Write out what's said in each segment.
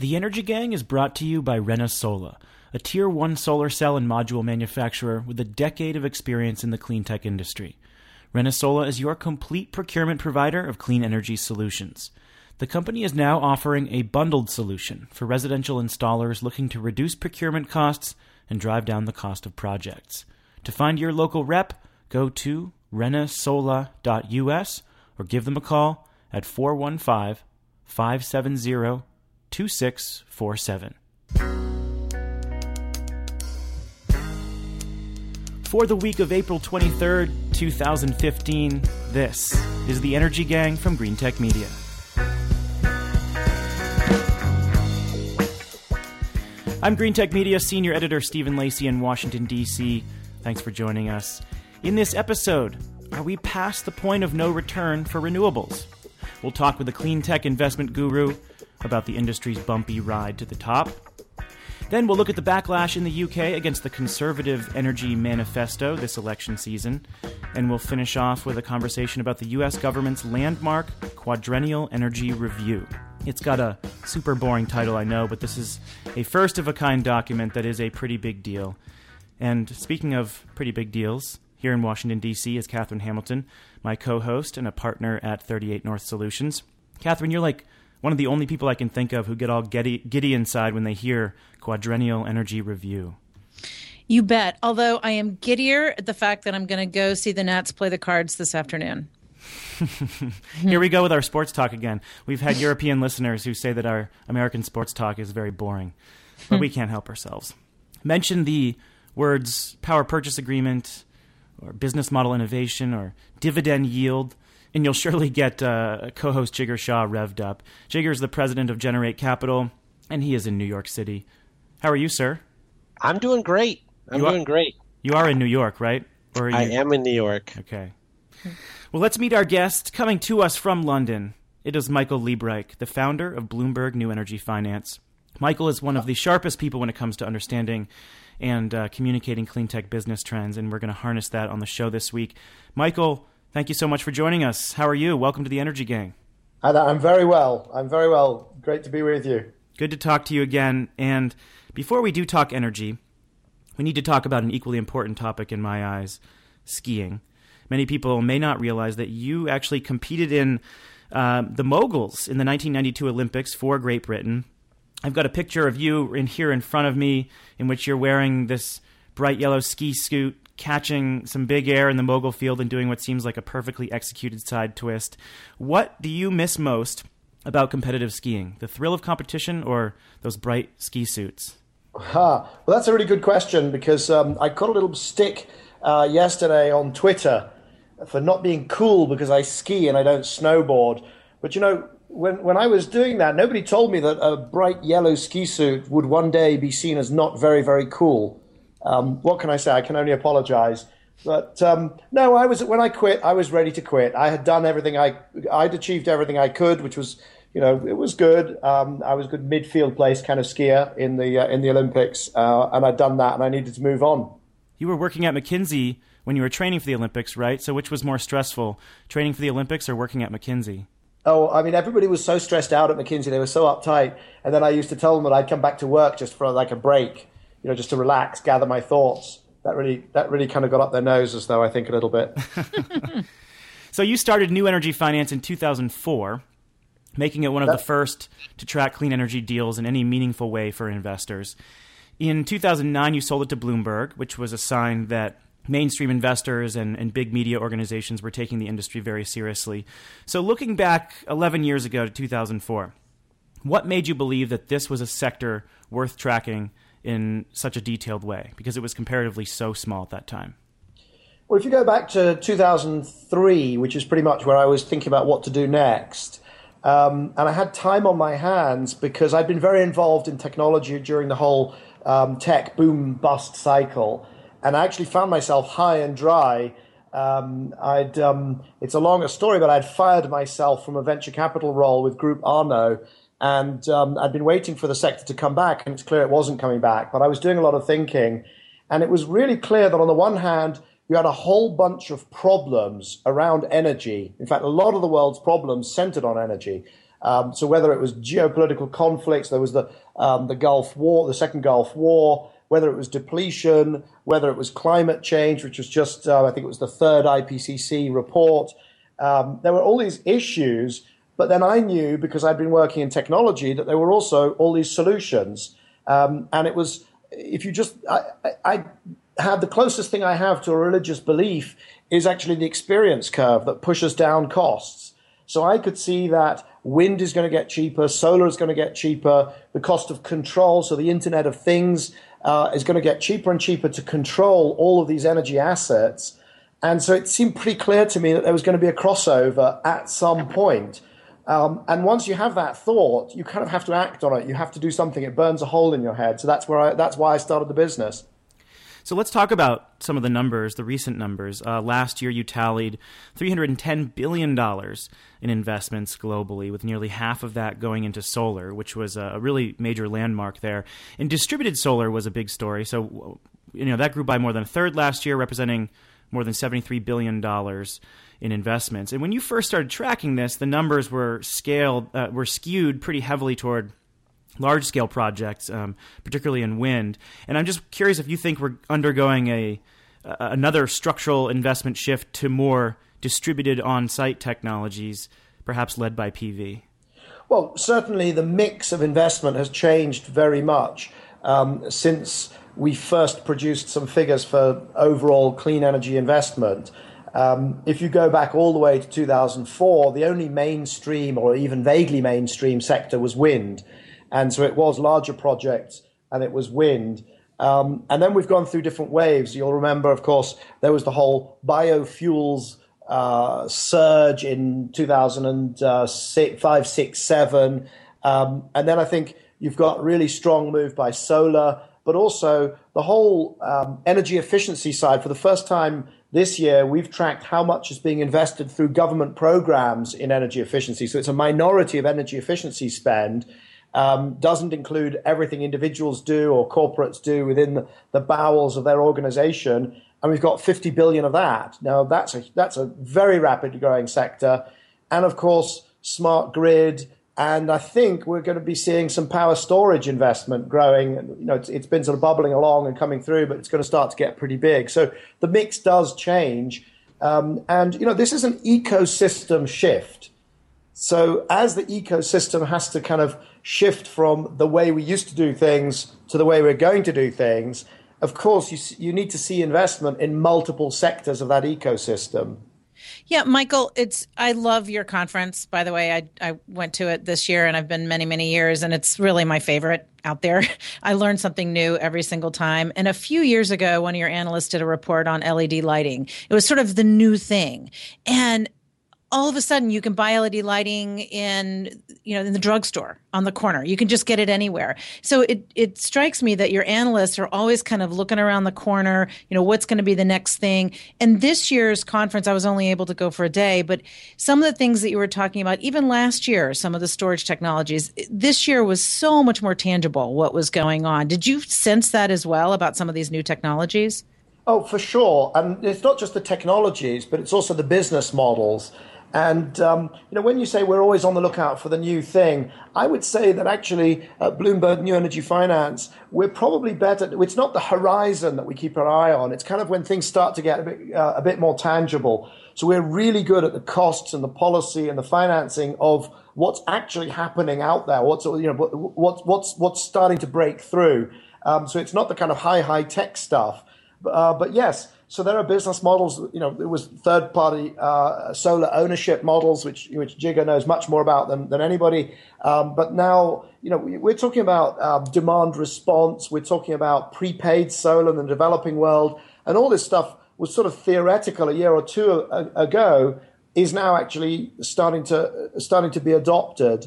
The Energy Gang is brought to you by ReneSola, a Tier 1 solar cell and module manufacturer with a decade of experience in the clean tech industry. ReneSola is your complete procurement provider of clean energy solutions. The company is now offering a bundled solution for residential installers looking to reduce procurement costs and drive down the cost of projects. To find your local rep, go to renesola.us or give them a call at 415 570 2647. For the week of April 23rd, 2015, this is the Energy Gang from Greentech Media. I'm Greentech Media Senior Editor Stephen Lacey in Washington, D.C. Thanks for joining us. In this episode, are we past the point of no return for renewables? We'll talk with a clean tech investment guru about the industry's bumpy ride to the top. Then we'll look at the backlash in the UK against the Conservative Energy Manifesto this election season. And we'll finish off with a conversation about the US government's landmark Quadrennial Energy Review. It's got a super boring title, I know, but this is a first of a kind document that is a pretty big deal. And speaking of pretty big deals, here in Washington, D.C., is Katherine Hamilton, my co host and a partner at 38 North Solutions. Katherine, you're like one of the only people I can think of who get all giddy, giddy inside when they hear Quadrennial Energy Review. You bet. Although I am giddier at the fact that I'm going to go see the Nats play the Cards this afternoon. Here we go with our sports talk again. We've had European listeners who say that our American sports talk is very boring, but we hmm. can't help ourselves. Mention the words power purchase agreement or business model innovation or dividend yield and you'll surely get uh, co-host Jigar Shah revved up. Jigar is the president of Generate Capital, and he is in New York City. How are you, sir? I'm doing great. I'm are- doing great. You are in New York, right? Or you... I am in New York. Okay. Well, let's meet our guest coming to us from London. It is Michael Liebreich, the founder of Bloomberg New Energy Finance. Michael is one of the sharpest people when it comes to understanding and uh, communicating clean tech business trends, and we're going to harness that on the show this week. Michael, thank you so much for joining us. How are you? Welcome to the Energy Gang. And I'm very well. I'm very well. Great to be with you. Good to talk to you again. And before we do talk energy, we need to talk about an equally important topic in my eyes skiing. Many people may not realize that you actually competed in uh, the moguls in the 1992 Olympics for Great Britain. I've got a picture of you in here in front of me in which you're wearing this bright yellow ski suit, catching some big air in the mogul field and doing what seems like a perfectly executed side twist. What do you miss most about competitive skiing? The thrill of competition or those bright ski suits? Ha. Well, that's a really good question because um, I got a little stick uh, yesterday on Twitter for not being cool because I ski and I don't snowboard. But you know, when when I was doing that, nobody told me that a bright yellow ski suit would one day be seen as not very very cool. Um, what can I say? I can only apologize. But um, no, I was when I quit. I was ready to quit. I had done everything I I'd achieved everything I could, which was you know it was good. Um, I was a good midfield place kind of skier in the uh, in the Olympics, uh, and I'd done that, and I needed to move on. You were working at McKinsey when you were training for the Olympics, right? So which was more stressful, training for the Olympics or working at McKinsey? Oh, I mean, everybody was so stressed out at McKinsey. They were so uptight. And then I used to tell them that I'd come back to work just for like a break, you know, just to relax, gather my thoughts. That really, that really kind of got up their noses, though, I think, a little bit. So you started New Energy Finance in 2004, making it one of the first to track clean energy deals in any meaningful way for investors. In 2009, you sold it to Bloomberg, which was a sign that mainstream investors and, and big media organizations were taking the industry very seriously. So, looking back 11 years ago to 2004, what made you believe that this was a sector worth tracking in such a detailed way? Because it was comparatively so small at that time. Well, if you go back to 2003, which is pretty much where I was thinking about what to do next, um, and I had time on my hands because I'd been very involved in technology during the whole um, tech boom bust cycle, and I actually found myself high and dry. Um, I'd um, it's a longer story, but I'd fired myself from a venture capital role with Groupe Arnault, and um, I'd been waiting for the sector to come back, and it's clear it wasn't coming back. But I was doing a lot of thinking, and it was really clear that on the one hand, you had a whole bunch of problems around energy. In fact, a lot of the world's problems centered on energy. Um, so whether it was geopolitical conflicts, there was the um, the Gulf War, the Second Gulf War, whether it was depletion, whether it was climate change, which was just uh, I think it was the third IPCC report. Um, there were all these issues, but then I knew because I'd been working in technology that there were also all these solutions, um, and it was if you just I, I, had the closest thing I have to a religious belief is actually the experience curve that pushes down costs. So I could see that wind is going to get cheaper, solar is going to get cheaper, the cost of control, so the Internet of Things uh, is going to get cheaper and cheaper to control all of these energy assets. And so it seemed pretty clear to me that there was going to be a crossover at some point. Um, and once you have that thought, you kind of have to act on it. You have to do something. It burns a hole in your head. So that's where I, that's why I started the business. So let's talk about some of the numbers, the recent numbers. Uh, last year, you tallied $310 billion in investments globally, with nearly half of that going into solar, which was a really major landmark there. And distributed solar was a big story. So, you know, that grew by more than a third last year, representing more than $73 billion in investments. And when you first started tracking this, the numbers were scaled, uh, were skewed pretty heavily toward large scale projects, um, particularly in wind. And I'm just curious if you think we're undergoing a uh, another structural investment shift to more distributed on site technologies, perhaps led by PV. Well, certainly the mix of investment has changed very much um, since we first produced some figures for overall clean energy investment. Um, if you go back all the way to 2004, the only mainstream or even vaguely mainstream sector was wind. And so it was larger projects and it was wind. Um, and then we've gone through different waves. You'll remember, of course, there was the whole biofuels uh, surge in 2005, 6, 7. Um, and then I think you've got really strong move by solar, but also the whole um, energy efficiency side. For the first time this year, we've tracked how much is being invested through government programs in energy efficiency. So it's a minority of energy efficiency spend um, doesn't include everything individuals do or corporates do within the, the bowels of their organization. And we've got 50 billion of that. Now that's a, that's a very rapidly growing sector. And of course, smart grid. And I think we're going to be seeing some power storage investment growing. You know, it's, it's been sort of bubbling along and coming through, but it's going to start to get pretty big. So the mix does change. Um, and, you know, this is an ecosystem shift. So as the ecosystem has to kind of shift from the way we used to do things to the way we're going to do things, of course, you, you need to see investment in multiple sectors of that ecosystem. Yeah, Michael, it's I love your conference. By the way, I I went to it this year and I've been many many years and it's really my favorite out there. I learn something new every single time. And a few years ago, one of your analysts did a report on LED lighting. It was sort of the new thing. And all of a sudden you can buy LED lighting in you know in the drugstore on the corner. You can just get it anywhere. So it it strikes me that your analysts are always kind of looking around the corner, you know, what's going to be the next thing. And this year's conference I was only able to go for a day, but some of the things that you were talking about even last year, some of the storage technologies, this year was so much more tangible what was going on. Did you sense that as well about some of these new technologies? Oh, for sure. And it's not just the technologies, but it's also the business models. And um, you know, when you say we're always on the lookout for the new thing, I would say that actually at Bloomberg New Energy Finance, we're probably better. It's not the horizon that we keep our eye on. It's kind of when things start to get a bit uh, a bit more tangible. So we're really good at the costs and the policy and the financing of what's actually happening out there. What's you know what's what's what's starting to break through. Um, so it's not the kind of high high tech stuff. Uh, but yes so there are business models. You know, it was third party uh, solar ownership models, which which Jigar knows much more about than than anybody. Um, but now, you know, we're talking about uh, demand response. We're talking about prepaid solar in the developing world, and all this stuff was sort of theoretical a year or two ago. Is now actually starting to starting to be adopted.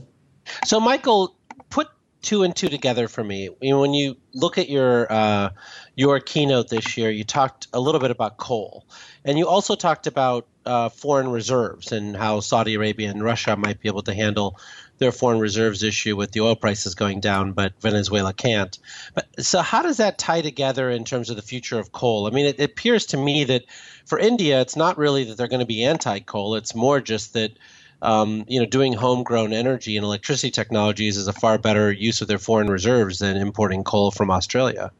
So, Michael, put two and two together for me. When you look at your uh, your keynote this year, you talked a little bit about coal, and you also talked about uh, foreign reserves and how Saudi Arabia and Russia might be able to handle their foreign reserves issue with the oil prices going down, but Venezuela can't. But so, how does that tie together in terms of the future of coal? I mean, it, it appears to me that for India, it's not really that they're going to be anti-coal; it's more just that um, you know, doing homegrown energy and electricity technologies is a far better use of their foreign reserves than importing coal from Australia.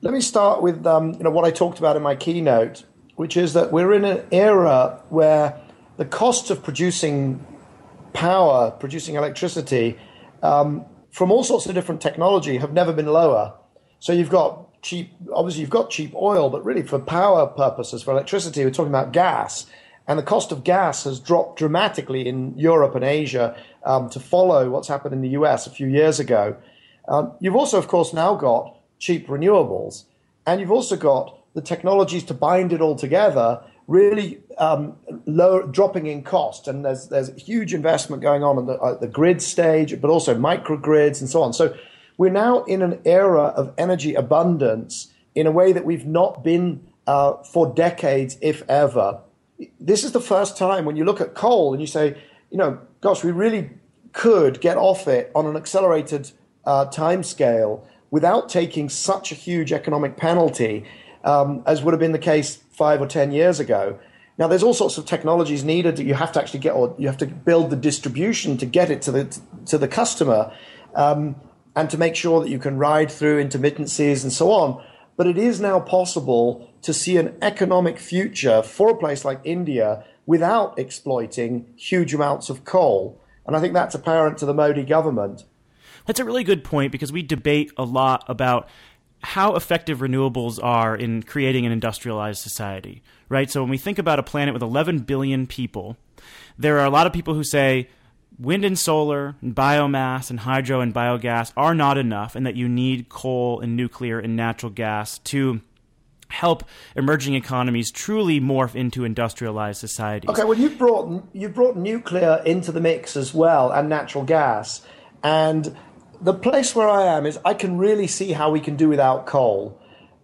Let me start with um, you know what I talked about in my keynote, which is that we're in an era where the cost of producing power, producing electricity um, from all sorts of different technology have never been lower. So you've got cheap, obviously you've got cheap oil, but really for power purposes, for electricity, we're talking about gas. And the cost of gas has dropped dramatically in Europe and Asia um, to follow what's happened in the US a few years ago. Um, you've also, of course, now got cheap renewables, and you've also got the technologies to bind it all together really um, low, dropping in cost. And there's, there's huge investment going on at the, at the grid stage, but also microgrids and so on. So we're now in an era of energy abundance in a way that we've not been uh, for decades, if ever. This is the first time when you look at coal and you say, you know, gosh, we really could get off it on an accelerated uh, time scale without taking such a huge economic penalty um, as would have been the case five or ten years ago. Now, there's all sorts of technologies needed that you have to actually get, or you have to build the distribution to get it to the to the customer, um, and to make sure that you can ride through intermittencies and so on. But it is now possible to see an economic future for a place like India without exploiting huge amounts of coal. And I think that's apparent to the Modi government. That's a really good point because we debate a lot about how effective renewables are in creating an industrialized society, right? So when we think about a planet with 11 billion people, there are a lot of people who say wind and solar and biomass and hydro and biogas are not enough and that you need coal and nuclear and natural gas to help emerging economies truly morph into industrialized societies. Okay, well you brought you brought nuclear into the mix as well and natural gas and the place where I am is I can really see how we can do without coal.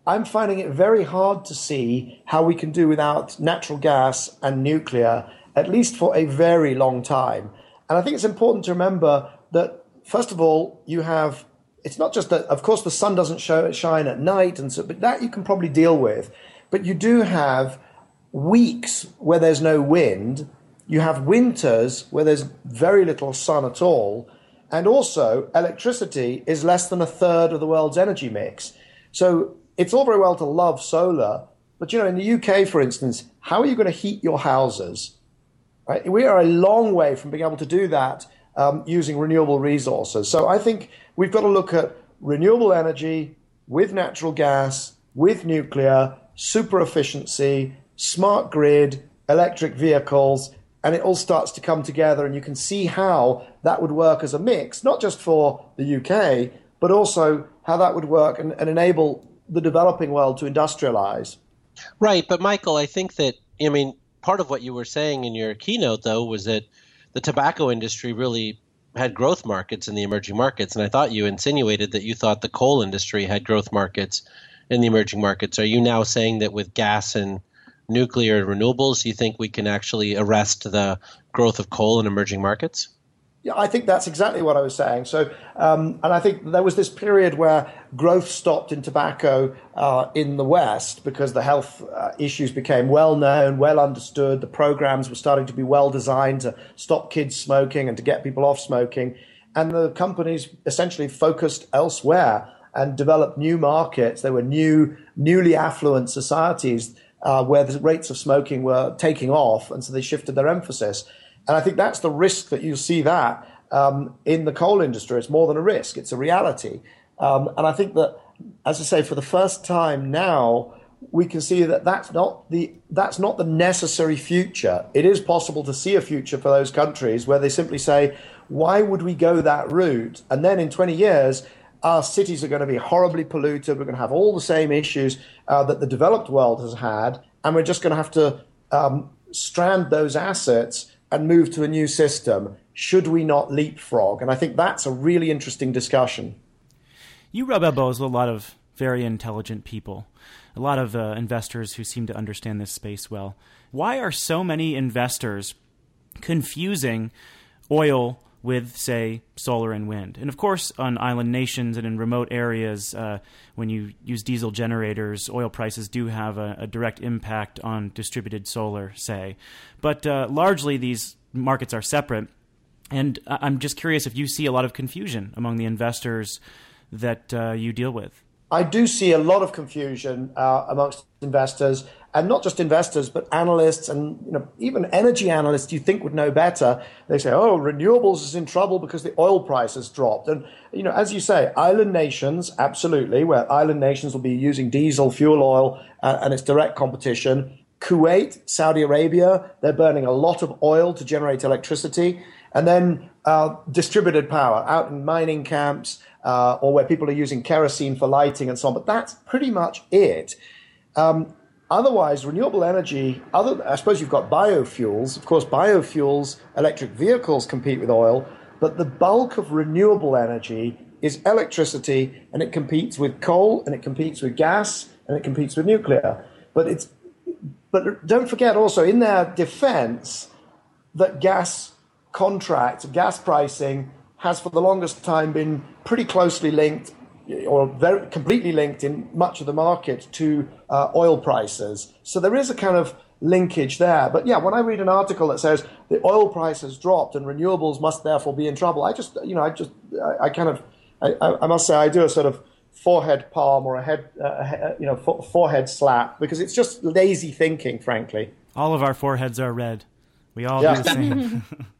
I'm finding it very hard to see how we can do without natural gas and nuclear, at least for a very long time. And I think it's important to remember that, first of all, you have, it's not just that, of course, the sun doesn't show, shine at night, and so, but that you can probably deal with. But you do have weeks where there's no wind, you have winters where there's very little sun at all and also, electricity is less than a third of the world's energy mix. So it's all very well to love solar, but you know, in the UK, for instance, how are you going to heat your houses? Right? We are a long way from being able to do that um, using renewable resources. So I think we've got to look at renewable energy with natural gas, with nuclear, super efficiency, smart grid, electric vehicles, and it all starts to come together and you can see how that would work as a mix not just for the UK but also how that would work and, and enable the developing world to industrialize. Right but Michael I think that I mean part of what you were saying in your keynote though was that the tobacco industry really had growth markets in the emerging markets and I thought you insinuated that you thought the coal industry had growth markets in the emerging markets. Are you now saying that with gas and nuclear renewables, Do you think we can actually arrest the growth of coal in emerging markets? Yeah, I think that's exactly what I was saying. So, um, and I think there was this period where growth stopped in tobacco uh, in the West because the health uh, issues became well known, well understood. The programs were starting to be well designed to stop kids smoking and to get people off smoking. And the companies essentially focused elsewhere and developed new markets. There were new, newly affluent societies uh, where the rates of smoking were taking off, and so they shifted their emphasis. And I think that's the risk that you see that um, in the coal industry. It's more than a risk; it's a reality. Um, and I think that, as I say, for the first time now, we can see that that's not the that's not the necessary future. It is possible to see a future for those countries where they simply say, "Why would we go that route?" And then in 20 years, our cities are going to be horribly polluted. We're going to have all the same issues uh, that the developed world has had, and we're just going to have to um, strand those assets and move to a new system. Should we not leapfrog? And I think that's a really interesting discussion. You rub elbows with a lot of very intelligent people, a lot of uh, investors who seem to understand this space well. Why are so many investors confusing oil with, say, solar and wind. And of course, on island nations and in remote areas, uh, when you use diesel generators, oil prices do have a, a direct impact on distributed solar, say. But uh, largely, these markets are separate. And I'm just curious if you see a lot of confusion among the investors that uh, you deal with. I do see a lot of confusion uh, amongst investors, and not just investors, but analysts and you know even energy analysts you think would know better. They say, "Oh, renewables is in trouble because the oil price has dropped." And you know, as you say, island nations, absolutely, where island nations will be using diesel, fuel oil, uh, and its direct competition. Kuwait, Saudi Arabia, they're burning a lot of oil to generate electricity, and then uh, distributed power out in mining camps uh, or where people are using kerosene for lighting and so on. But that's pretty much it. Um, otherwise, renewable energy, other, I suppose you've got biofuels. Of course, biofuels, electric vehicles compete with oil, but the bulk of renewable energy is electricity and it competes with coal and it competes with gas and it competes with nuclear. But it's but don't forget also in their defense that gas contract, gas pricing has for the longest time been pretty closely linked or very completely linked in much of the market to uh, oil prices. So there is a kind of linkage there. But yeah, when I read an article that says the oil price has dropped and renewables must therefore be in trouble, I just, you know, I just, I, I kind of, I, I, must say, I do a sort of forehead palm or a head, uh, you know, forehead slap because it's just lazy thinking, frankly. All of our foreheads are red. We all yeah. do the same.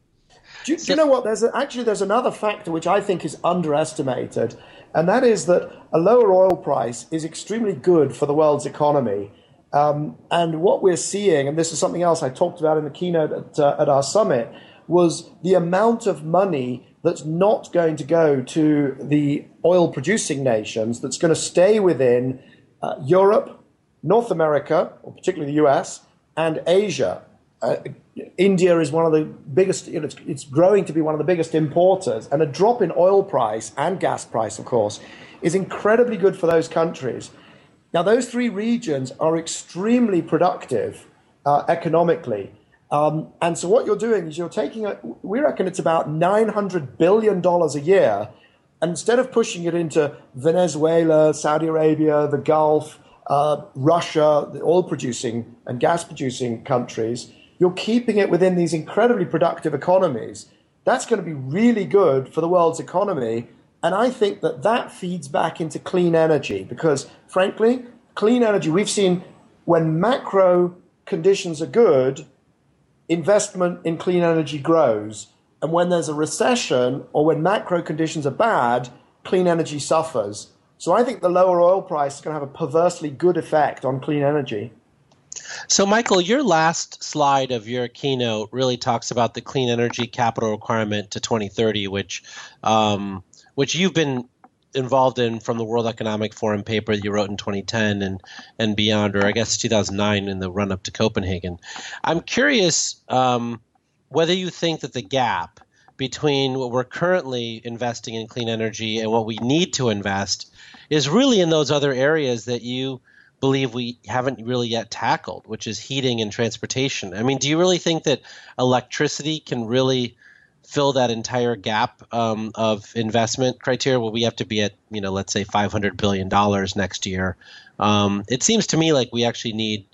Do, do you know what? There's a, actually there's another factor which I think is underestimated, and that is that a lower oil price is extremely good for the world's economy. Um, and what we're seeing, and this is something else I talked about in the keynote at, uh, at our summit, was the amount of money that's not going to go to the oil producing nations, that's going to stay within uh, Europe, North America, or particularly the US, and Asia. Uh, India is one of the biggest, you know, it's, it's, growing to be one of the biggest importers. And a drop in oil price and gas price, of course, is incredibly good for those countries. Now, those three regions are extremely productive uh, economically. Um, and so, what you're doing is you're taking, a, we reckon it's about $900 billion a year. And instead of pushing it into Venezuela, Saudi Arabia, the Gulf, uh, Russia, the oil producing and gas producing countries, you're keeping it within these incredibly productive economies. That's going to be really good for the world's economy. And I think that that feeds back into clean energy because, frankly, clean energy, we've seen when macro conditions are good, investment in clean energy grows. And when there's a recession or when macro conditions are bad, clean energy suffers. So I think the lower oil price is going to have a perversely good effect on clean energy. So, Michael, your last slide of your keynote really talks about the clean energy capital requirement to 2030, which um, which you've been involved in from the World Economic Forum paper you wrote in 2010 and and beyond, or I guess 2009 in the run up to Copenhagen. I'm curious um, whether you think that the gap between what we're currently investing in clean energy and what we need to invest is really in those other areas that you believe we haven't really yet tackled, which is heating and transportation. I mean, do you really think that electricity can really fill that entire gap um, of investment criteria? Well, we have to be at, you know, let's say $500 billion next year. Um, it seems to me like we actually need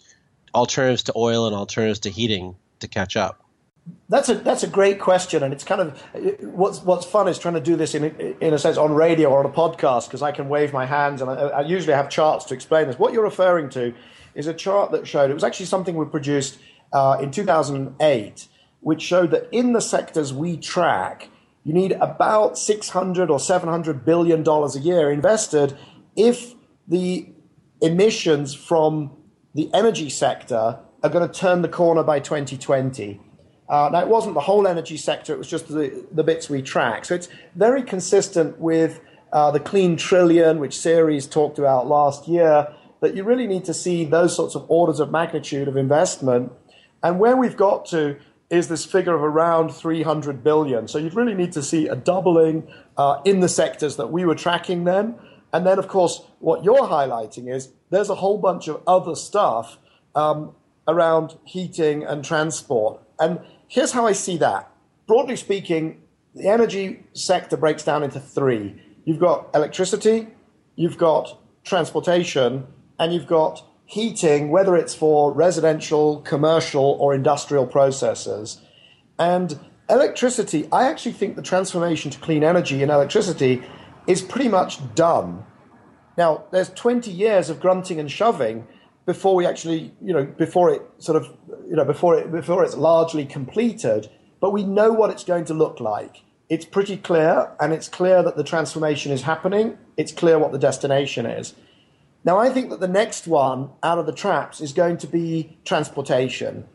alternatives to oil and alternatives to heating to catch up. That's a that's a great question, and it's kind of what's what's fun is trying to do this in in a sense on radio or on a podcast because I can wave my hands and I, I, usually have charts to explain this. What you're referring to is a chart that showed it was actually something we produced uh, in 2008, which showed that in the sectors we track, you need about 600 or 700 billion dollars a year invested if the emissions from the energy sector are going to turn the corner by 2020. Uh, now, it wasn't the whole energy sector, it was just the, the bits we track. So it's very consistent with uh, the clean trillion, which Ceres talked about last year, that you really need to see those sorts of orders of magnitude of investment. And where we've got to is this figure of around 300 billion. So you'd really need to see a doubling uh, in the sectors that we were tracking then. And then, of course, what you're highlighting is there's a whole bunch of other stuff um, around heating and transport. And Here's how I see that. Broadly speaking, the energy sector breaks down into three. You've got electricity, you've got transportation, and you've got heating, whether it's for residential, commercial, or industrial processes. And electricity, I actually think the transformation to clean energy in electricity is pretty much done. Now, there's 20 years of grunting and shoving before we actually, you know, before it sort of, you know, before it before it's largely completed. But we know what it's going to look like. It's pretty clear, and it's clear that the transformation is happening. It's clear what the destination is. Now, I think that the next one out of the traps is going to be transportation.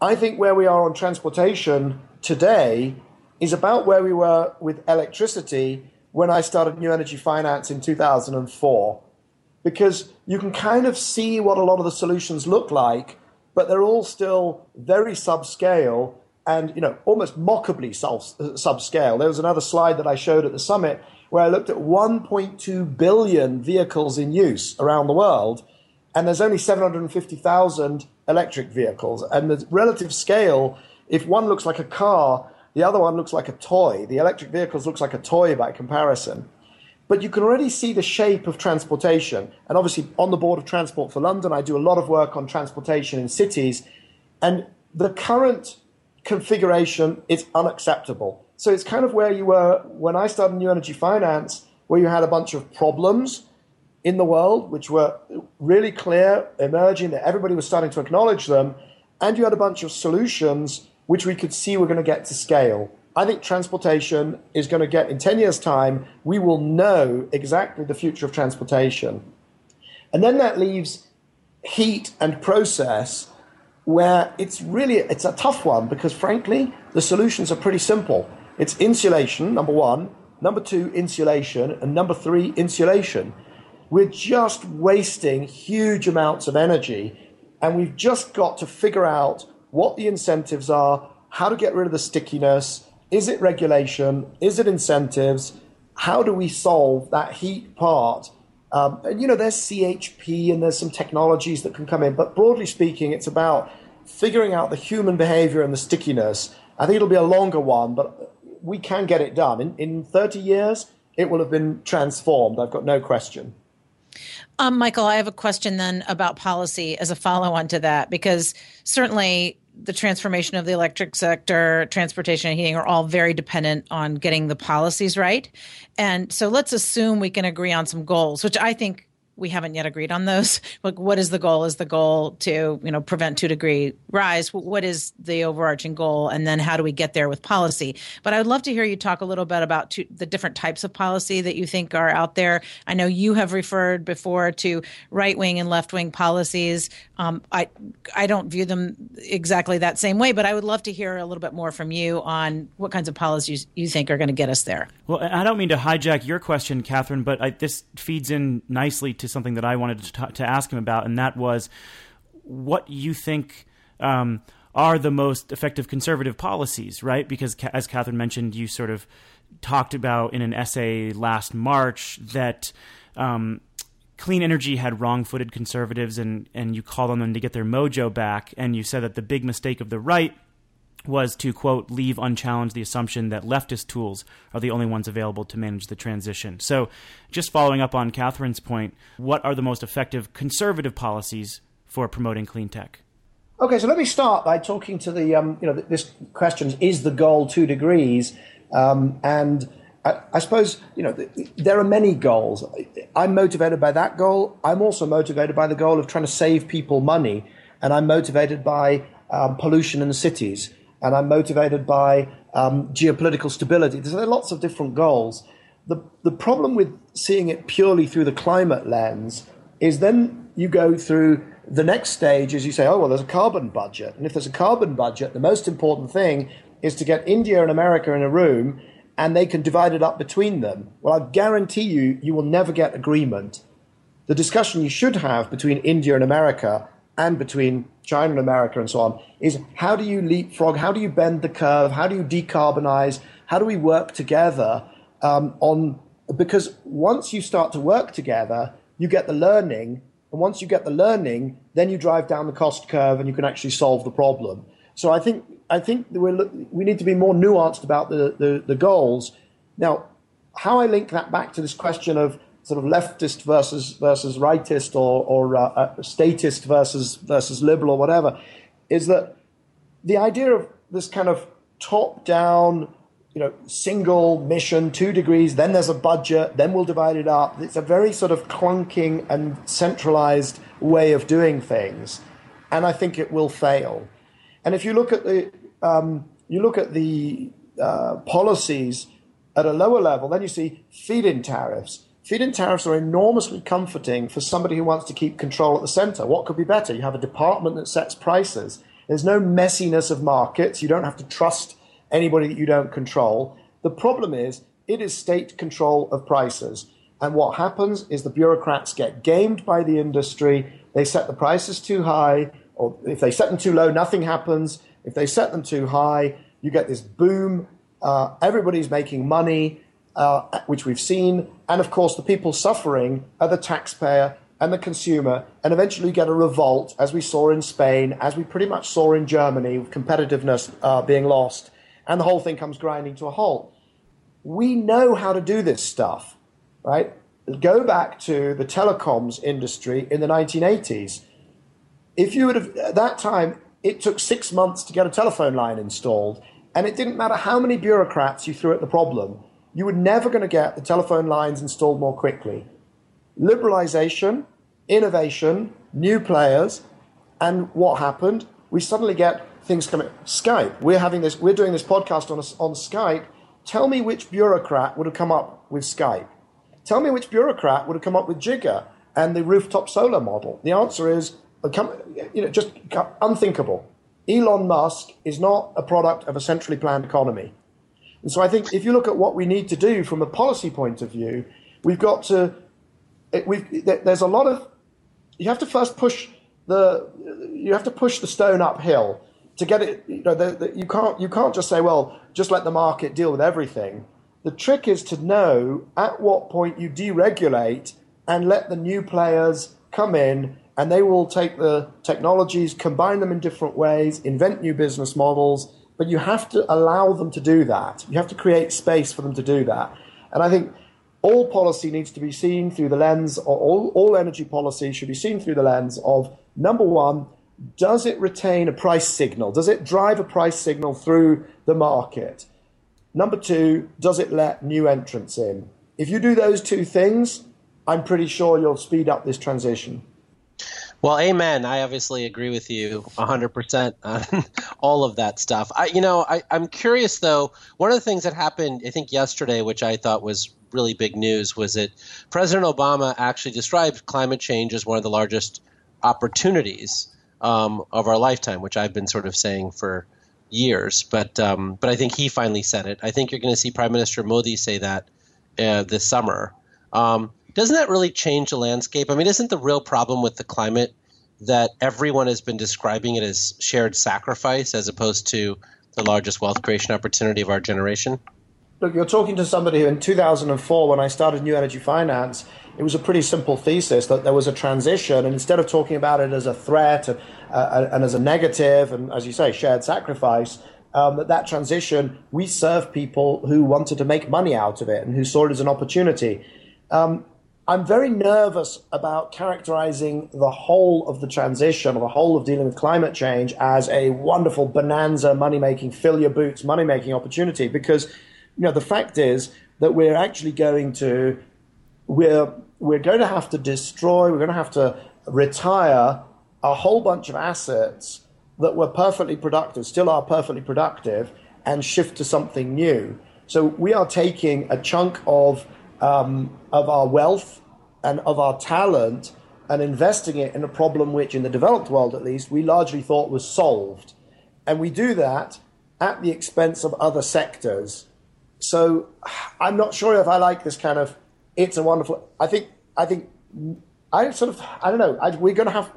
I think where we are on transportation today is about where we were with electricity when I started New Energy Finance in 2004. Because you can kind of see what a lot of the solutions look like, but they're all still very subscale and you know almost mockably subscale. There was another slide that I showed at the summit where I looked at 1.2 billion vehicles in use around the world, and there's only 750,000 electric vehicles. And the relative scale, if one looks like a car, the other one looks like a toy. The electric vehicles looks like a toy by comparison. But you can already see the shape of transportation. And obviously, on the board of Transport for London, I do a lot of work on transportation in cities. And the current configuration is unacceptable. So it's kind of where you were when I started New Energy Finance, where you had a bunch of problems in the world, which were really clear, emerging, that everybody was starting to acknowledge them, and you had a bunch of solutions which we could see were going to get to scale. I think transportation is going to get, in 10 years' time, we will know exactly the future of transportation. And then that leaves heat and process, where it's really it's a tough one because frankly the solutions are pretty simple it's insulation number one number two insulation and number three insulation we're just wasting huge amounts of energy, and we've just got to figure out what the incentives are, how to get rid of the stickiness. Is it regulation? Is it incentives? How do we solve that heat part? Um, and you know, there's CHP and there's some technologies that can come in, but broadly speaking, it's about figuring out the human behavior and the stickiness. I think it'll be a longer one, but we can get it done. In, in 30 years, it will have been transformed. I've got no question. Um, Michael, I have a question then about policy as a follow on to that, because certainly the transformation of the electric sector, transportation and heating are all very dependent on getting the policies right. And so let's assume we can agree on some goals, which I think we haven't yet agreed on those. Like, what is the goal? Is the goal to you know prevent two degree rise? What is the overarching goal, and then how do we get there with policy? But I would love to hear you talk a little bit about two, the different types of policy that you think are out there. I know you have referred before to right wing and left wing policies. Um, I I don't view them exactly that same way, but I would love to hear a little bit more from you on what kinds of policies you think are going to get us there. Well, I don't mean to hijack your question, Katherine, but I, this feeds in nicely to something that I wanted to, t- to ask him about, and that was what you think um, are the most effective conservative policies, right? Because as Katherine mentioned, you sort of talked about in an essay last March that. Um, clean energy had wrong-footed conservatives, and and you called on them to get their mojo back. And you said that the big mistake of the right was to quote leave unchallenged the assumption that leftist tools are the only ones available to manage the transition. So, just following up on Katherine's point, what are the most effective conservative policies for promoting clean tech? Okay, so let me start by talking to the um, you know this question: Is the goal two degrees? Um, and I, I, suppose you know there are many goals. I'm motivated by that goal. I'm also motivated by the goal of trying to save people money, and I'm motivated by um, pollution in the cities and I'm motivated by um, geopolitical stability. There are lots of different goals. The, the problem with seeing it purely through the climate lens is then you go through the next stage is you say, oh, well, there's a carbon budget. And if there's a carbon budget, the most important thing is to get India and America in a room and they can divide it up between them. Well, I guarantee you, you will never get agreement. The discussion you should have between India and America and between China and America and so on, is how do you leapfrog? How do you bend the curve? How do you decarbonize? How do we work together um, on? Because once you start to work together, you get the learning, and once you get the learning, then you drive down the cost curve and you can actually solve the problem. So I think I think we need to be more nuanced about the, the, the goals. Now, how I link that back to this question of sort of leftist versus versus rightist or, or uh, uh, statist versus versus liberal or whatever is that the idea of this kind of top down you know single mission two degrees then there's a budget then we'll divide it up it's a very sort of clunking and centralized way of doing things and i think it will fail and if you look at the um, you look at the uh, policies at a lower level, then you see feed-in tariffs. Feed-in tariffs are enormously comforting for somebody who wants to keep control at the center. What could be better? You have a department that sets prices. There's no messiness of markets. You don't have to trust anybody that you don't control. The problem is it is state control of prices. And what happens is the bureaucrats get gamed by the industry. They set the prices too high, or if they set them too low, nothing happens. If they set them too high, you get this boom uh, everybody's making money, uh, which we've seen. And of course, the people suffering are the taxpayer and the consumer. And eventually, you get a revolt, as we saw in Spain, as we pretty much saw in Germany, with competitiveness uh, being lost. And the whole thing comes grinding to a halt. We know how to do this stuff, right? Go back to the telecoms industry in the 1980s. If you would have, at that time, it took six months to get a telephone line installed. And it didn't matter how many bureaucrats you threw at the problem, you were never going to get the telephone lines installed more quickly. Liberalization, innovation, new players, and what happened? We suddenly get things coming. Skype. We're having this. We're doing this podcast on on Skype. Tell me which bureaucrat would have come up with Skype. Tell me which bureaucrat would have come up with Jigar and the rooftop solar model. The answer is, you know, just unthinkable. Elon Musk is not a product of a centrally planned economy. And so I think if you look at what we need to do from a policy point of view, we've got to, we've, there's a lot of, you have to first push the, you have to push the stone uphill to get it, you know, the, the, you can't, you can't just say, well, just let the market deal with everything. The trick is to know at what point you deregulate and let the new players come in and they will take the technologies, combine them in different ways, invent new business models, but you have to allow them to do that. You have to create space for them to do that. And I think all policy needs to be seen through the lens, or all, all energy policy should be seen through the lens of number one, does it retain a price signal? Does it drive a price signal through the market? Number two, does it let new entrants in? If you do those two things, I'm pretty sure you'll speed up this transition. Well, amen. I obviously agree with you 100% on all of that stuff. I, you know, I, I'm curious though. One of the things that happened, I think yesterday, which I thought was really big news, was that President Obama actually described climate change as one of the largest opportunities um, of our lifetime, which I've been sort of saying for years. But um, but I think he finally said it. I think you're going to see Prime Minister Modi say that uh, this summer. Um, doesn't that really change the landscape? I mean, isn't the real problem with the climate that everyone has been describing it as shared sacrifice as opposed to the largest wealth creation opportunity of our generation? Look, you're talking to somebody who in 2004, when I started New Energy Finance, it was a pretty simple thesis that there was a transition, and instead of talking about it as a threat and, uh, and as a negative, and as you say, shared sacrifice, um, that that transition, we serve people who wanted to make money out of it and who saw it as an opportunity. Um, I'm very nervous about characterizing the whole of the transition or the whole of dealing with climate change as a wonderful bonanza money making, fill your boots money making opportunity because you know the fact is that we're actually going to we're we're going to have to destroy, we're going to have to retire a whole bunch of assets that were perfectly productive, still are perfectly productive, and shift to something new. So we are taking a chunk of um, of our wealth and of our talent and investing it in a problem which, in the developed world at least, we largely thought was solved. And we do that at the expense of other sectors. So I'm not sure if I like this kind of it's a wonderful. I think I think I sort of I don't know. I, we're going to have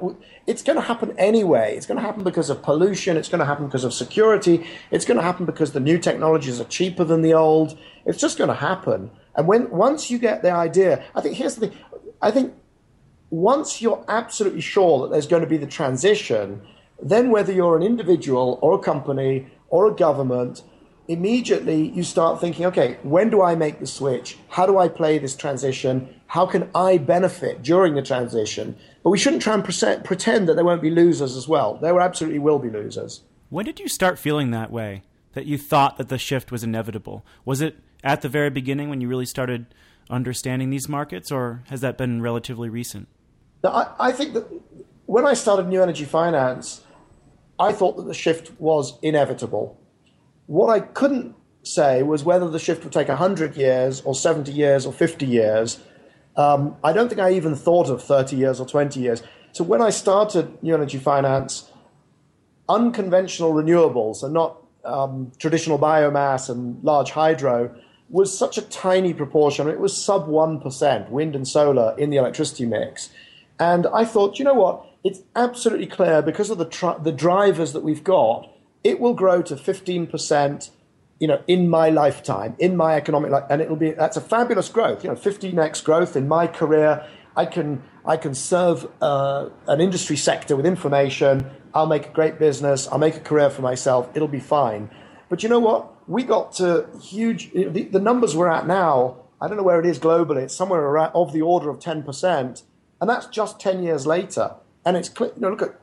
it's going to happen anyway. It's going to happen because of pollution. It's going to happen because of security. It's going to happen because the new technologies are cheaper than the old. It's just going to happen. And when once you get the idea, I think here's the thing. I think once you're absolutely sure that there's going to be the transition, then whether you're an individual or a company or a government, immediately you start thinking, okay, when do I make the switch? How do I play this transition? How can I benefit during the transition? But we shouldn't try and pretend that there won't be losers as well. There absolutely will be losers. When did you start feeling that way? That you thought that the shift was inevitable? Was it at the very beginning when you really started understanding these markets, or has that been relatively recent? I, I think that when I started New Energy Finance, I thought that the shift was inevitable. What I couldn't say was whether the shift would take 100 years or 70 years or 50 years. Um, I don't think I even thought of 30 years or 20 years. So when I started New Energy Finance, unconventional renewables and not um, traditional biomass and large hydro was such a tiny proportion. It was sub 1%, wind and solar, in the electricity mix. And I thought, you know what? It's absolutely clear because of the, the drivers that we've got, it will grow to 15%, you know, in my lifetime, in my economic life. And it'll be, that's a fabulous growth, you know, 15x growth in my career. I can, I can serve uh, an industry sector with information. I'll make a great business. I'll make a career for myself. It'll be fine. But you know what? We got to huge, the, the numbers we're at now, I don't know where it is globally, it's somewhere around, of the order of 10%. And that's just 10 years later. And it's you know, look at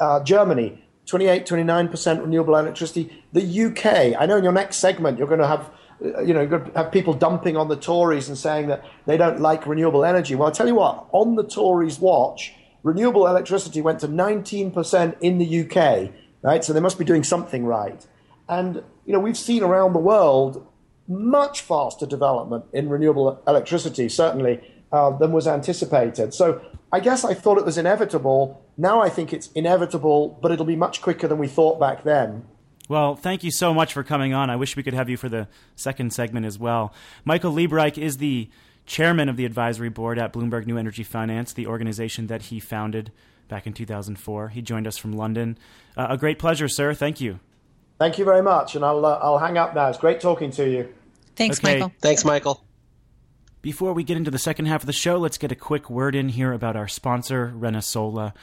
uh, Germany, 28, 29% renewable electricity. The UK, I know in your next segment you're going to have, uh, you know, have people dumping on the Tories and saying that they don't like renewable energy. Well, I tell you what, on the Tories' watch, renewable electricity went to 19% in the UK, right? So they must be doing something right. And, you know, we've seen around the world much faster development in renewable electricity, certainly uh, than was anticipated. So I guess I thought it was inevitable. Now I think it's inevitable, but it'll be much quicker than we thought back then. Well, thank you so much for coming on. I wish we could have you for the second segment as well. Michael Liebreich is the chairman of the advisory board at Bloomberg New Energy Finance, the organization that he founded back in 2004. He joined us from London. Uh, a great pleasure, sir. Thank you. Thank you very much, and I'll uh, I'll hang up now. It's great talking to you. Thanks, okay. Michael. Thanks, Michael. Before we get into the second half of the show, let's get a quick word in here about our sponsor, ReneSola.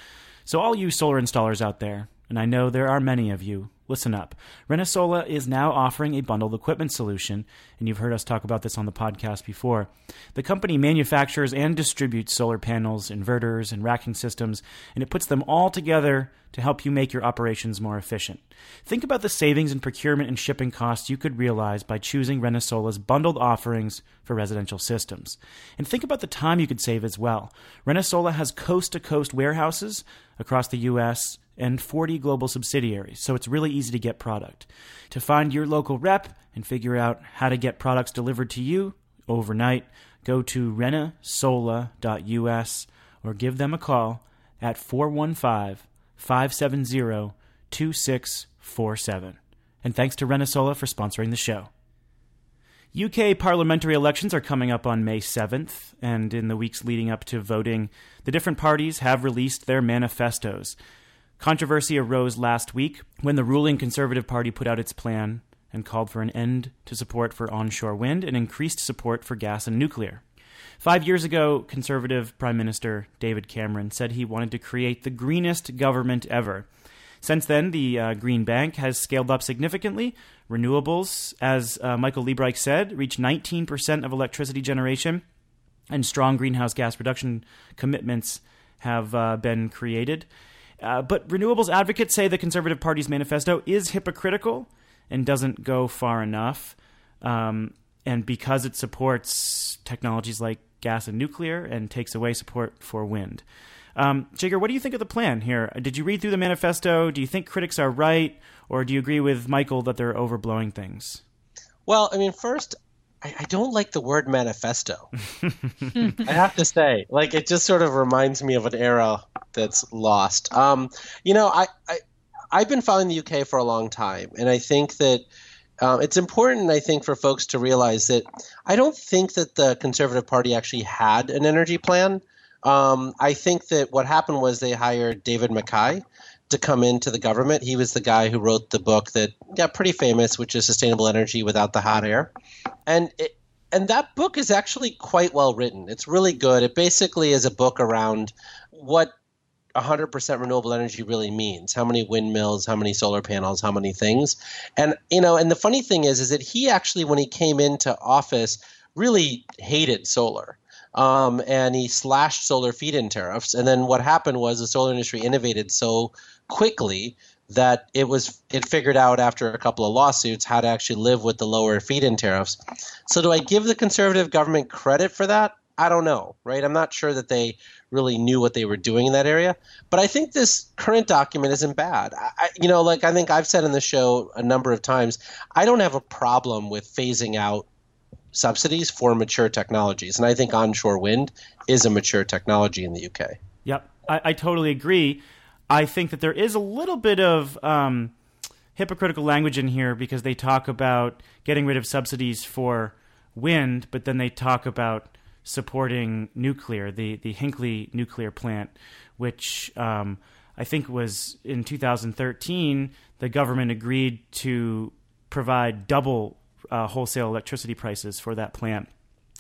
So, all you solar installers out there, and I know there are many of you, Listen up. ReneSola is now offering a bundled equipment solution, and you've heard us talk about this on the podcast before. The company manufactures and distributes solar panels, inverters, and racking systems, and it puts them all together to help you make your operations more efficient. Think about the savings in procurement and shipping costs you could realize by choosing ReneSola's bundled offerings for residential systems. And think about the time you could save as well. ReneSola has coast to coast warehouses across the U.S and 40 global subsidiaries, so it's really easy to get product. To find your local rep and figure out how to get products delivered to you overnight, go to renesola.us or give them a call at 415 570 2647. And thanks to ReneSola for sponsoring the show. UK parliamentary elections are coming up on May 7th, and in the weeks leading up to voting, the different parties have released their manifestos. Controversy arose last week when the ruling Conservative Party put out its plan and called for an end to support for onshore wind and increased support for gas and nuclear. Five years ago, Conservative Prime Minister David Cameron said he wanted to create the greenest government ever. Since then, the uh, Green Bank has scaled up significantly. Renewables, as uh, Michael Liebreich said, reach 19% of electricity generation, and strong greenhouse gas reduction commitments have uh, been created. Uh, but renewables advocates say the Conservative Party's manifesto is hypocritical and doesn't go far enough. Um, and because it supports technologies like gas and nuclear and takes away support for wind. Um, Jigar, what do you think of the plan here? Did you read through the manifesto? Do you think critics are right? Or do you agree with Michael that they're overblowing things? Well, I mean, first, I, I don't like the word manifesto. I have to say, like, it just sort of reminds me of an era that's lost. Um, you know, I, I I've been following the UK for a long time, and I think that. Um, it's important, I think, for folks to realize that I don't think that the Conservative Party actually had an energy plan. Um, I think that what happened was they hired David Mackay to come into the government. He was the guy who wrote the book that got pretty famous, which is Sustainable Energy Without the Hot Air and it, and that book is actually quite well written. It's really good. It basically is a book around what 100% renewable energy really means how many windmills how many solar panels how many things and you know and the funny thing is is that he actually when he came into office really hated solar um, and he slashed solar feed-in tariffs and then what happened was the solar industry innovated so quickly that it was it figured out after a couple of lawsuits how to actually live with the lower feed-in tariffs so do i give the conservative government credit for that I don't know, right? I'm not sure that they really knew what they were doing in that area. But I think this current document isn't bad. I, you know, like I think I've said in the show a number of times, I don't have a problem with phasing out subsidies for mature technologies. And I think onshore wind is a mature technology in the UK. Yep, I, I totally agree. I think that there is a little bit of um, hypocritical language in here because they talk about getting rid of subsidies for wind, but then they talk about supporting nuclear, the the Hinkley nuclear plant, which um, I think was in 2013. The government agreed to provide double uh, wholesale electricity prices for that plant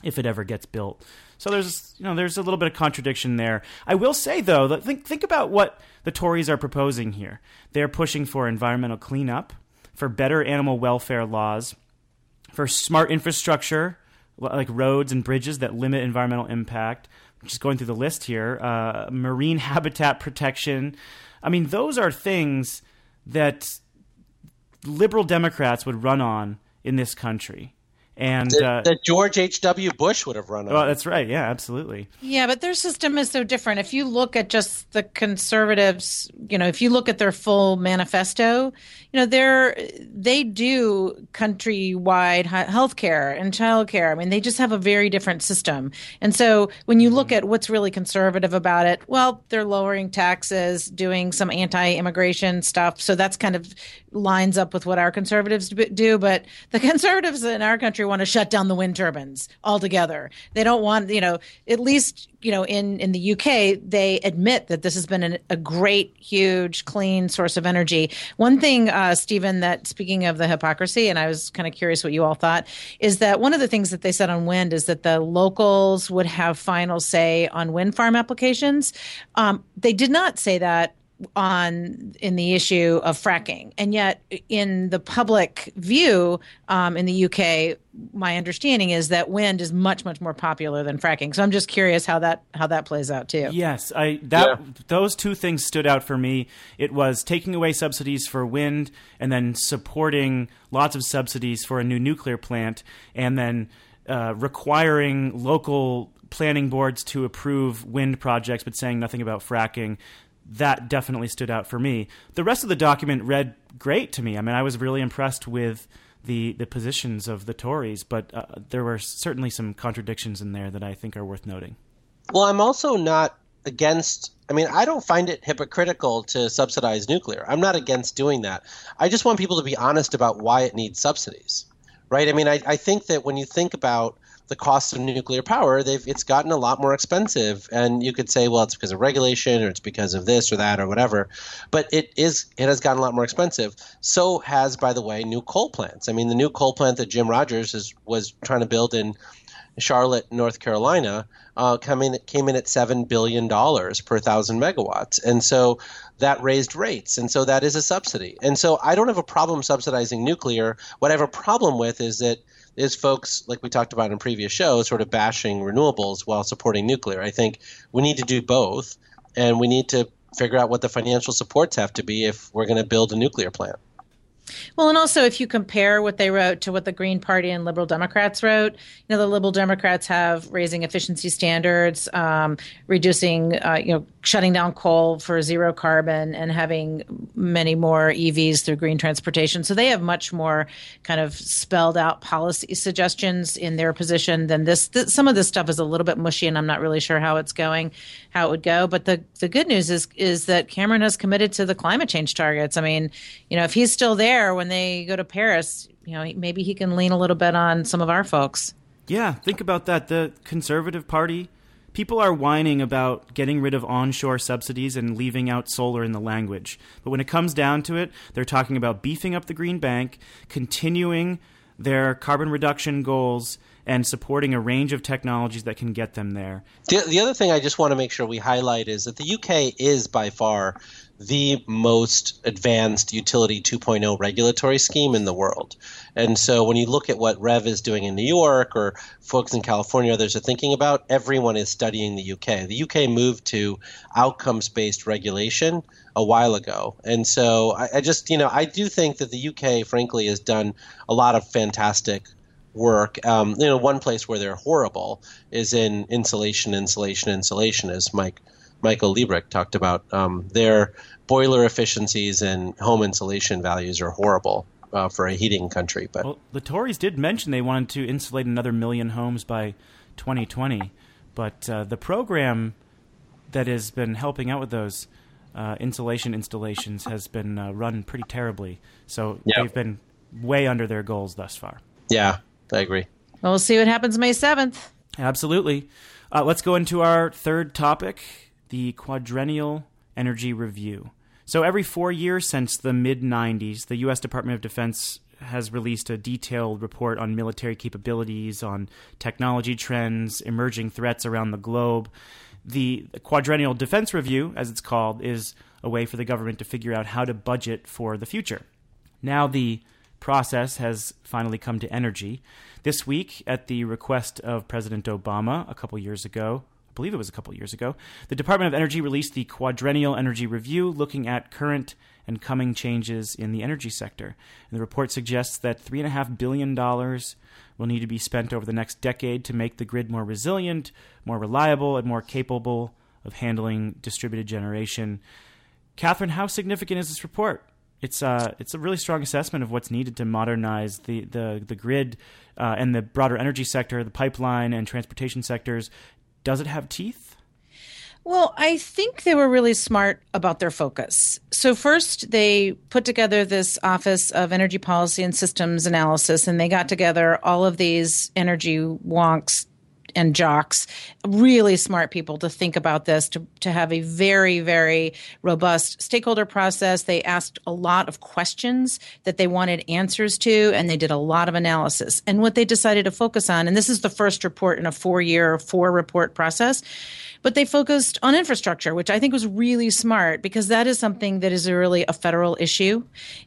if it ever gets built. So there's you know there's a little bit of contradiction there. I will say though, that think think about what the Tories are proposing here. They're pushing for environmental cleanup, for better animal welfare laws, for smart infrastructure like roads and bridges that limit environmental impact. Just going through the list here, uh, marine habitat protection. I mean, those are things that liberal Democrats would run on in this country and that, uh, that George H. W. Bush would have run. Well, that's right. Yeah, absolutely. Yeah, but their system is so different. If you look at just the conservatives, you know, if you look at their full manifesto, you know, they're they do countrywide health care and child care. I mean, they just have a very different system. And so when you look mm-hmm. at what's really conservative about it, well, they're lowering taxes, doing some anti-immigration stuff. So that's kind of lines up with what our conservatives do. But the conservatives in our country want to shut down the wind turbines altogether. They don't want, you know, at least, you know, in, in the UK, they admit that this has been an, a great, huge, clean source of energy. One thing, uh, Stephen, that speaking of the hypocrisy, and I was kind of curious what you all thought, is that one of the things that they said on wind is that the locals would have final say on wind farm applications. Um, they did not say that on in the issue of fracking, and yet in the public view um, in the UK, my understanding is that wind is much much more popular than fracking. So I'm just curious how that how that plays out too. Yes, I that yeah. those two things stood out for me. It was taking away subsidies for wind, and then supporting lots of subsidies for a new nuclear plant, and then uh, requiring local planning boards to approve wind projects, but saying nothing about fracking that definitely stood out for me. The rest of the document read great to me. I mean, I was really impressed with the the positions of the Tories, but uh, there were certainly some contradictions in there that I think are worth noting. Well, I'm also not against I mean, I don't find it hypocritical to subsidize nuclear. I'm not against doing that. I just want people to be honest about why it needs subsidies. Right? I mean, I, I think that when you think about the cost of nuclear power, they've it's gotten a lot more expensive. And you could say, well, it's because of regulation or it's because of this or that or whatever. But it is it has gotten a lot more expensive. So has, by the way, new coal plants. I mean, the new coal plant that Jim Rogers is, was trying to build in Charlotte, North Carolina, uh, coming came in at seven billion dollars per thousand megawatts, and so that raised rates, and so that is a subsidy. And so I don't have a problem subsidizing nuclear. What I have a problem with is that is folks like we talked about in previous shows sort of bashing renewables while supporting nuclear. I think we need to do both, and we need to figure out what the financial supports have to be if we're going to build a nuclear plant. Well, and also if you compare what they wrote to what the Green Party and Liberal Democrats wrote, you know, the Liberal Democrats have raising efficiency standards, um, reducing, uh, you know, shutting down coal for zero carbon, and having many more EVs through green transportation. So they have much more kind of spelled out policy suggestions in their position than this. this some of this stuff is a little bit mushy, and I'm not really sure how it's going, how it would go. But the the good news is is that Cameron has committed to the climate change targets. I mean, you know, if he's still there when they go to Paris, you know, maybe he can lean a little bit on some of our folks. Yeah, think about that. The Conservative Party, people are whining about getting rid of onshore subsidies and leaving out solar in the language. But when it comes down to it, they're talking about beefing up the Green Bank, continuing their carbon reduction goals, and supporting a range of technologies that can get them there. The, the other thing I just want to make sure we highlight is that the UK is by far the most advanced utility 2.0 regulatory scheme in the world. And so when you look at what Rev is doing in New York or folks in California, others are thinking about, everyone is studying the UK. The UK moved to outcomes based regulation a while ago. And so I, I just, you know, I do think that the UK, frankly, has done a lot of fantastic work. Um, you know, one place where they're horrible is in insulation, insulation, insulation, as Mike Michael Liebreich talked about. Um, their boiler efficiencies and home insulation values are horrible. Uh, for a heating country, but well, the Tories did mention they wanted to insulate another million homes by 2020, but uh, the program that has been helping out with those uh, insulation installations has been uh, run pretty terribly. So yep. they've been way under their goals thus far. Yeah, I agree. Well, we'll see what happens May 7th. Absolutely. Uh, let's go into our third topic the Quadrennial Energy Review. So, every four years since the mid 90s, the U.S. Department of Defense has released a detailed report on military capabilities, on technology trends, emerging threats around the globe. The Quadrennial Defense Review, as it's called, is a way for the government to figure out how to budget for the future. Now, the process has finally come to energy. This week, at the request of President Obama a couple years ago, I believe it was a couple years ago, the Department of Energy released the Quadrennial Energy Review looking at current and coming changes in the energy sector. And the report suggests that $3.5 billion will need to be spent over the next decade to make the grid more resilient, more reliable, and more capable of handling distributed generation. Katherine, how significant is this report? It's uh, it's a really strong assessment of what's needed to modernize the the the grid uh, and the broader energy sector, the pipeline and transportation sectors does it have teeth? Well, I think they were really smart about their focus. So, first, they put together this Office of Energy Policy and Systems Analysis, and they got together all of these energy wonks and jocks, really smart people to think about this, to, to have a very, very robust stakeholder process. They asked a lot of questions that they wanted answers to, and they did a lot of analysis. And what they decided to focus on, and this is the first report in a four year, four report process, but they focused on infrastructure, which I think was really smart because that is something that is really a federal issue.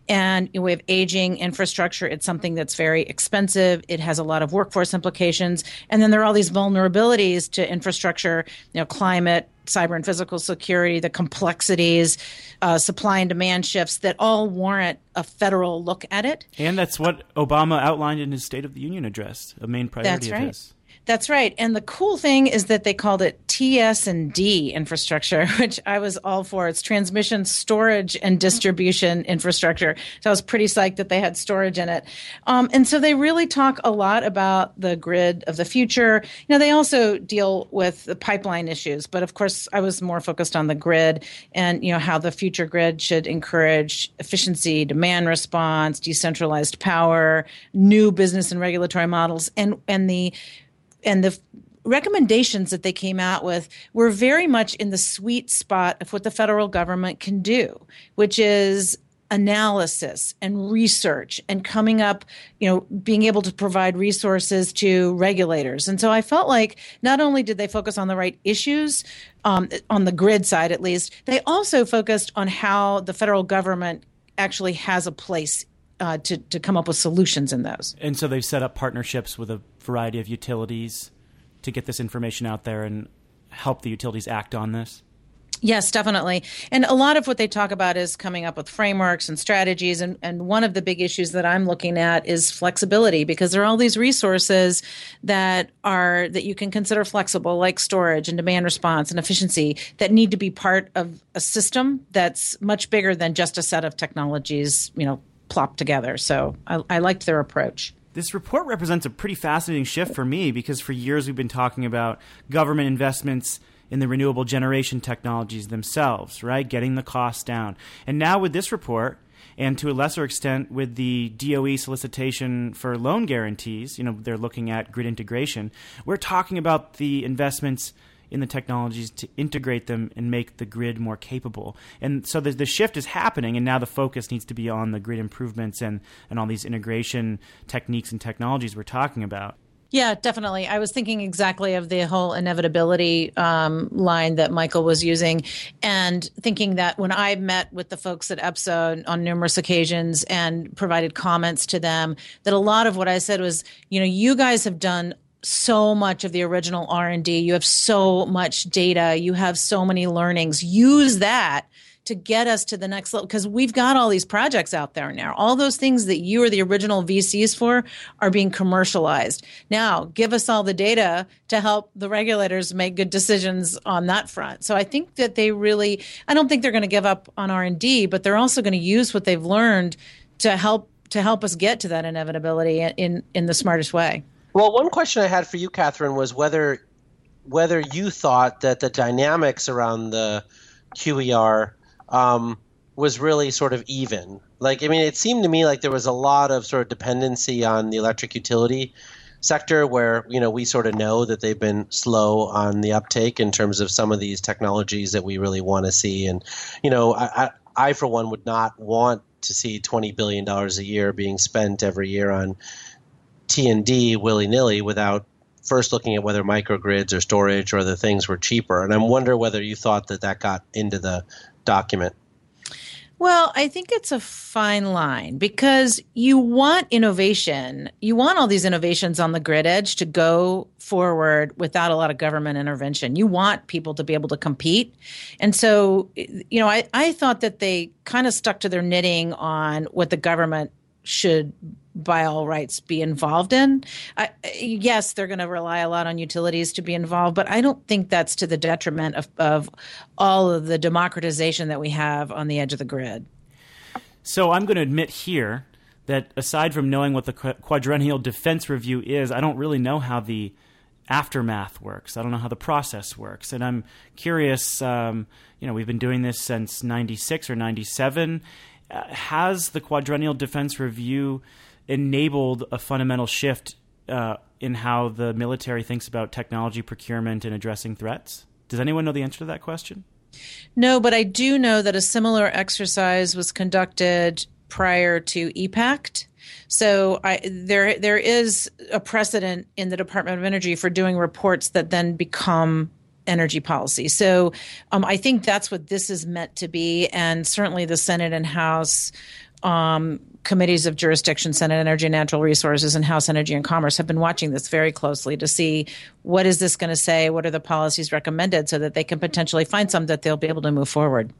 And we have aging infrastructure. It's something that's very expensive. It has a lot of workforce implications. And then there are all these vulnerabilities to infrastructure, you know, climate, cyber and physical security, the complexities, uh, supply and demand shifts that all warrant a federal look at it. And that's what Obama outlined in his State of the Union address, a main priority that's right. his. That's right. And the cool thing is that they called it TS and D infrastructure, which I was all for. It's transmission, storage, and distribution infrastructure. So I was pretty psyched that they had storage in it. Um, and so they really talk a lot about the grid of the future. You know, they also deal with the pipeline issues, but of course, I was more focused on the grid and you know how the future grid should encourage efficiency, demand response, decentralized power, new business and regulatory models, and and the and the recommendations that they came out with were very much in the sweet spot of what the federal government can do, which is analysis and research and coming up, you know, being able to provide resources to regulators. And so I felt like not only did they focus on the right issues, um, on the grid side at least, they also focused on how the federal government actually has a place uh, to, to come up with solutions in those. And so they've set up partnerships with a variety of utilities to get this information out there and help the utilities act on this? Yes, definitely. And a lot of what they talk about is coming up with frameworks and strategies. And, and one of the big issues that I'm looking at is flexibility because there are all these resources that are that you can consider flexible, like storage and demand response and efficiency, that need to be part of a system that's much bigger than just a set of technologies, you know, plopped together. So I, I liked their approach. This report represents a pretty fascinating shift for me because for years we've been talking about government investments in the renewable generation technologies themselves, right? Getting the costs down. And now with this report, and to a lesser extent with the DOE solicitation for loan guarantees, you know, they're looking at grid integration. We're talking about the investments in the technologies to integrate them and make the grid more capable. And so the, the shift is happening, and now the focus needs to be on the grid improvements and, and all these integration techniques and technologies we're talking about. Yeah, definitely. I was thinking exactly of the whole inevitability um, line that Michael was using, and thinking that when I met with the folks at EPSA on numerous occasions and provided comments to them, that a lot of what I said was, you know, you guys have done so much of the original r&d you have so much data you have so many learnings use that to get us to the next level because we've got all these projects out there now. All those things that you are the original VCs for are being commercialized. Now, give us all the data to help the regulators make good decisions on that front. So I think that they really I don't think they're going to give up on R&D, but they're also going to use what they've learned to help to help us get to that inevitability in in the smartest way. Well, one question I had for you, Katherine, was whether whether you thought that the dynamics around the QER um, was really sort of even. Like, I mean, it seemed to me like there was a lot of sort of dependency on the electric utility sector where, you know, we sort of know that they've been slow on the uptake in terms of some of these technologies that we really want to see. And, you know, I, I, I for one, would not want to see $20 billion a year being spent every year on T&D willy-nilly without first looking at whether microgrids or storage or other things were cheaper. And I wonder whether you thought that that got into the document? Well, I think it's a fine line because you want innovation. You want all these innovations on the grid edge to go forward without a lot of government intervention. You want people to be able to compete. And so, you know, I, I thought that they kind of stuck to their knitting on what the government should by all rights be involved in. I, yes, they're going to rely a lot on utilities to be involved, but I don't think that's to the detriment of, of all of the democratization that we have on the edge of the grid. So I'm going to admit here that aside from knowing what the quadrennial defense review is, I don't really know how the aftermath works. I don't know how the process works, and I'm curious. Um, you know, we've been doing this since '96 or '97. Uh, has the quadrennial defense review enabled a fundamental shift uh, in how the military thinks about technology procurement and addressing threats? Does anyone know the answer to that question? No, but I do know that a similar exercise was conducted prior to EPACT. So I, there there is a precedent in the Department of Energy for doing reports that then become energy policy. So um, I think that's what this is meant to be, and certainly the Senate and House um, committees of jurisdiction, Senate Energy and Natural Resources and House Energy and Commerce have been watching this very closely to see what is this going to say, what are the policies recommended so that they can potentially find some that they'll be able to move forward.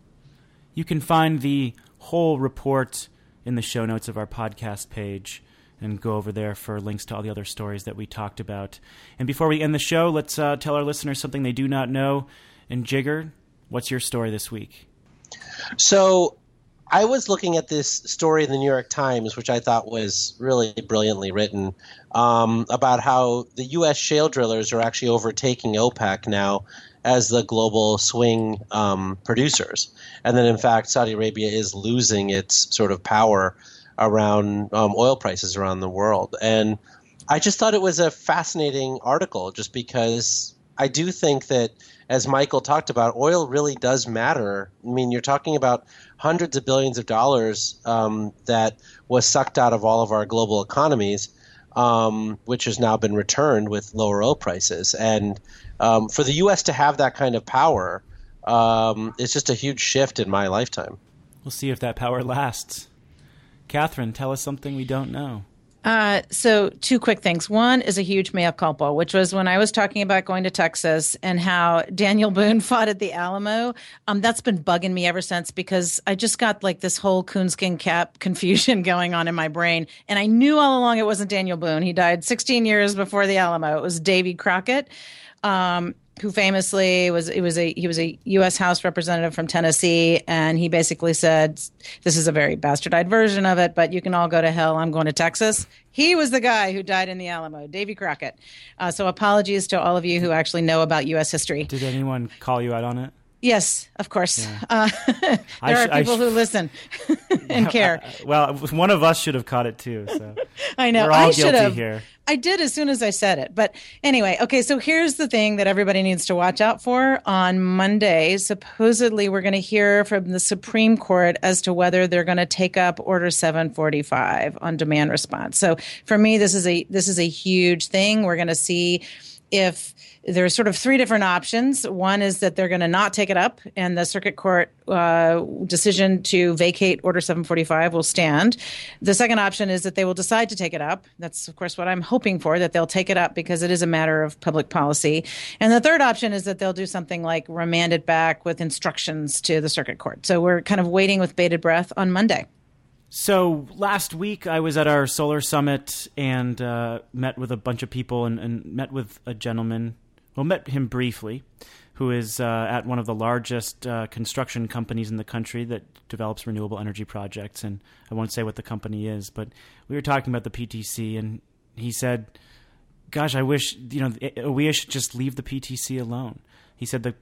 You can find the whole report in the show notes of our podcast page and go over there for links to all the other stories that we talked about. And before we end the show, let's uh, tell our listeners something they do not know. And Jigar, what's your story this week? So I was looking at this story in the New York Times, which I thought was really brilliantly written, um, about how the U.S. shale drillers are actually overtaking OPEC now as the global swing um, producers, and then in fact Saudi Arabia is losing its sort of power around um, oil prices around the world. And I just thought it was a fascinating article, just because I do think that as Michael talked about, oil really does matter. I mean, you're talking about hundreds of billions of dollars um, that was sucked out of all of our global economies, um, which has now been returned with lower oil prices. And um, for the U.S. to have that kind of power, um, it's just a huge shift in my lifetime. We'll see if that power lasts. Katherine, tell us something we don't know. Uh, so, two quick things. One is a huge mea culpa, which was when I was talking about going to Texas and how Daniel Boone fought at the Alamo. Um, that's been bugging me ever since because I just got like this whole coonskin cap confusion going on in my brain. And I knew all along it wasn't Daniel Boone. He died 16 years before the Alamo. It was Davy Crockett. Um, who famously was it was a he was a U.S. House representative from Tennessee, and he basically said, "This is a very bastardized version of it, but you can all go to hell. I'm going to Texas." He was the guy who died in the Alamo, Davy Crockett. Uh, so apologies to all of you who actually know about U.S. history. Did anyone call you out on it? Yes, of course. Yeah. Uh, there sh- are people sh- who listen and care. well, one of us should have caught it too. So I know I should have. Here. I did as soon as I said it. But anyway, okay, so here's the thing that everybody needs to watch out for. On Monday, supposedly we're going to hear from the Supreme Court as to whether they're going to take up Order 745 on demand response. So for me, this is a this is a huge thing. We're going to see if there's sort of three different options. One is that they're going to not take it up, and the circuit court uh, decision to vacate Order 745 will stand. The second option is that they will decide to take it up. That's, of course, what I'm hoping for, that they'll take it up because it is a matter of public policy. And the third option is that they'll do something like remand it back with instructions to the circuit court. So we're kind of waiting with bated breath on Monday. So last week I was at our solar summit and uh, met with a bunch of people and, and, met with a gentleman. Well, met him briefly, who is uh, at one of the largest uh, construction companies in the country that develops renewable energy projects. And I won't say what the company is, but we were talking about the PTC, and he said, "Gosh, I wish you know we should just leave the PTC alone." He said the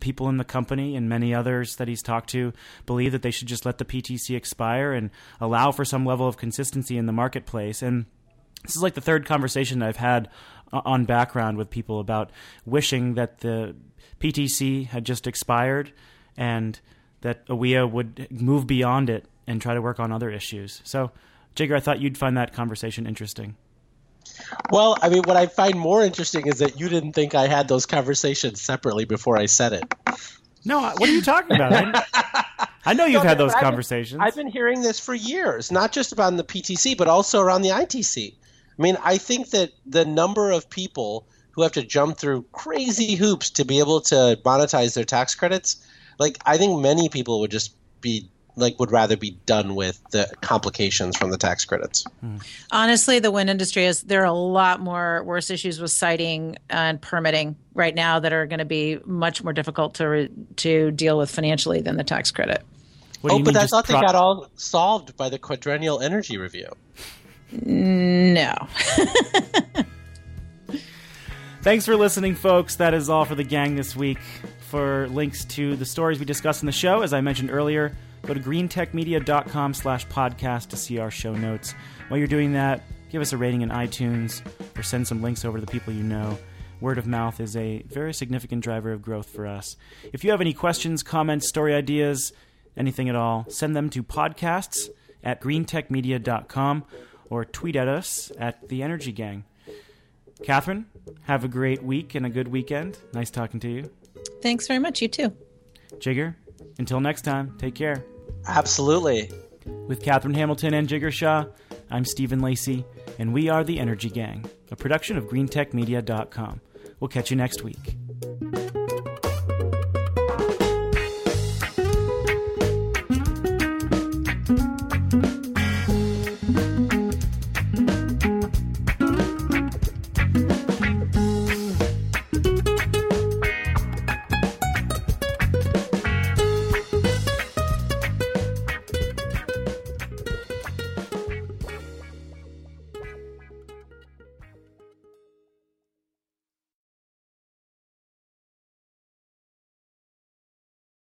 people in the company and many others that he's talked to believe that they should just let the PTC expire and allow for some level of consistency in the marketplace. And this is like the third conversation I've had on background with people about wishing that the PTC had just expired and that AWEA would move beyond it and try to work on other issues. So, Jigar, I thought you'd find that conversation interesting. Well, I mean, what I find more interesting is that you didn't think I had those conversations separately before I said it. No, what are you talking about? I know you've no, had those I've conversations. Been, I've been hearing this for years, not just about the PTC, but also around the ITC. I mean, I think that the number of people who have to jump through crazy hoops to be able to monetize their tax credits, like I think many people would just be like would rather be done with the complications from the tax credits. Honestly, the wind industry is there are a lot more worse issues with siting and permitting right now that are going to be much more difficult to re- to deal with financially than the tax credit. oh, but I thought pro- they got all solved by the quadrennial energy review. No. Thanks for listening, folks. That is all for the gang this week. For links to the stories we discussed in the show, as I mentioned earlier, Go to greentechmedia.com slash podcast to see our show notes. While you're doing that, give us a rating in iTunes or send some links over to the people you know. Word of mouth is a very significant driver of growth for us. If you have any questions, comments, story ideas, anything at all, send them to podcasts at greentechmedia.com or tweet at us at the Energy Gang. Katherine, have a great week and a good weekend. Nice talking to you. Thanks very much. You too. Jigar, until next time, take care. Absolutely. With Katherine Hamilton and Jigar Shah, I'm Stephen Lacey, and we are The Energy Gang, a production of GreenTechMedia.com. We'll catch you next week.